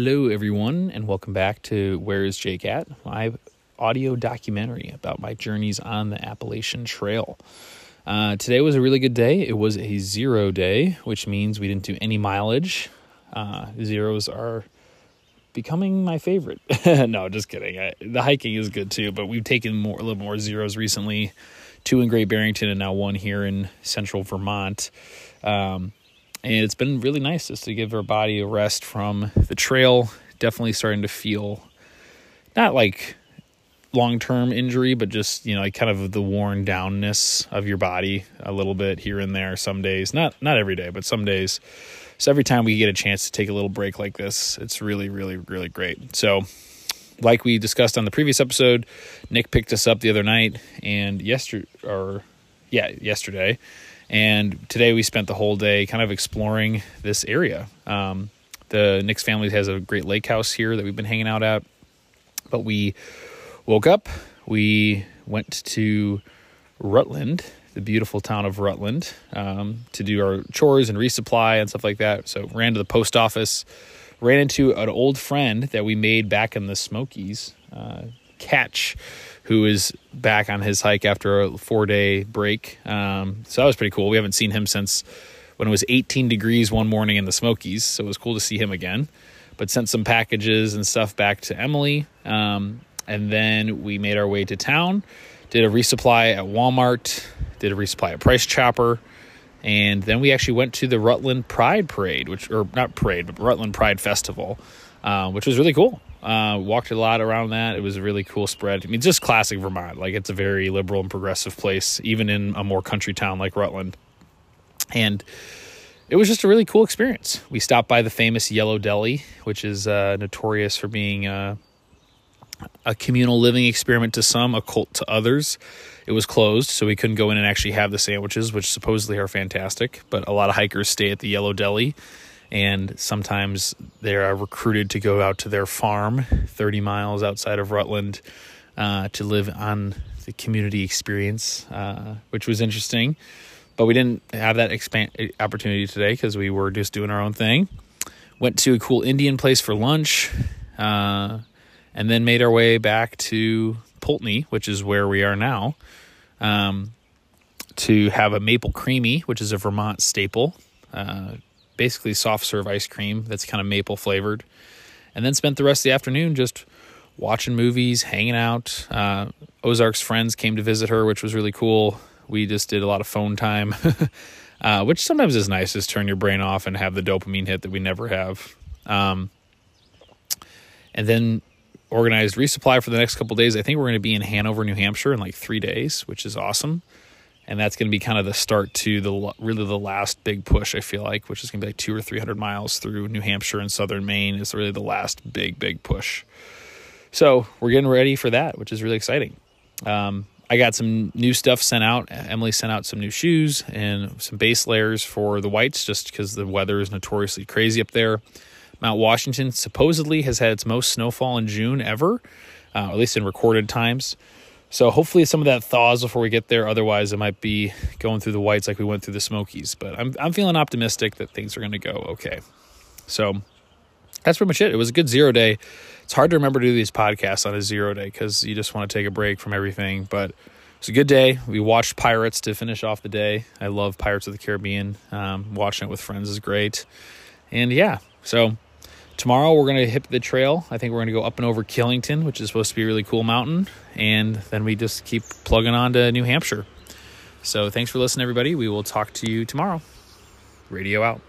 Hello, everyone, and welcome back to Where is Jake at? My audio documentary about my journeys on the Appalachian Trail. Uh, today was a really good day. It was a zero day, which means we didn't do any mileage. Uh, zeros are becoming my favorite. no, just kidding. I, the hiking is good too, but we've taken more a little more zeros recently. Two in Great Barrington and now one here in central Vermont. Um, and it's been really nice just to give our body a rest from the trail. Definitely starting to feel not like long term injury, but just you know, like kind of the worn downness of your body a little bit here and there. Some days, not not every day, but some days. So every time we get a chance to take a little break like this, it's really, really, really great. So, like we discussed on the previous episode, Nick picked us up the other night and yesterday, or yeah, yesterday and today we spent the whole day kind of exploring this area. Um, the Nick's family has a great lake house here that we've been hanging out at. But we woke up, we went to Rutland, the beautiful town of Rutland, um, to do our chores and resupply and stuff like that. So ran to the post office, ran into an old friend that we made back in the Smokies, uh, Catch, who is back on his hike after a four day break. Um, so that was pretty cool. We haven't seen him since when it was 18 degrees one morning in the Smokies. So it was cool to see him again. But sent some packages and stuff back to Emily. Um, and then we made our way to town, did a resupply at Walmart, did a resupply at Price Chopper. And then we actually went to the Rutland Pride Parade, which, or not parade, but Rutland Pride Festival, uh, which was really cool. Uh, walked a lot around that. It was a really cool spread. I mean, just classic Vermont. Like it's a very liberal and progressive place, even in a more country town like Rutland. And it was just a really cool experience. We stopped by the famous Yellow Deli, which is uh, notorious for being uh, a communal living experiment to some, a cult to others. It was closed, so we couldn't go in and actually have the sandwiches, which supposedly are fantastic. But a lot of hikers stay at the Yellow Deli and sometimes they are recruited to go out to their farm 30 miles outside of Rutland uh, to live on the community experience, uh, which was interesting. But we didn't have that expand opportunity today because we were just doing our own thing. Went to a cool Indian place for lunch, uh, and then made our way back to Poultney, which is where we are now, um, to have a maple creamy, which is a Vermont staple. Basically soft serve ice cream that's kind of maple flavored. And then spent the rest of the afternoon just watching movies, hanging out. Uh, Ozark's friends came to visit her, which was really cool. We just did a lot of phone time, uh, which sometimes is nice, just turn your brain off and have the dopamine hit that we never have. Um, and then organized resupply for the next couple days. I think we're going to be in Hanover, New Hampshire in like three days, which is awesome and that's going to be kind of the start to the really the last big push I feel like, which is going to be like two or three hundred miles through New Hampshire and southern Maine is really the last big big push. So we're getting ready for that, which is really exciting. Um, I got some new stuff sent out. Emily sent out some new shoes and some base layers for the whites, just because the weather is notoriously crazy up there. Mount Washington supposedly has had its most snowfall in June ever, uh, at least in recorded times. So hopefully some of that thaws before we get there. Otherwise, it might be going through the whites like we went through the Smokies. But I'm I'm feeling optimistic that things are going to go okay. So that's pretty much it. It was a good zero day. It's hard to remember to do these podcasts on a zero day because you just want to take a break from everything. But it's a good day. We watched Pirates to finish off the day. I love Pirates of the Caribbean. Um, watching it with friends is great. And yeah, so tomorrow we're going to hit the trail. I think we're going to go up and over Killington, which is supposed to be a really cool mountain. And then we just keep plugging on to New Hampshire. So thanks for listening, everybody. We will talk to you tomorrow. Radio out.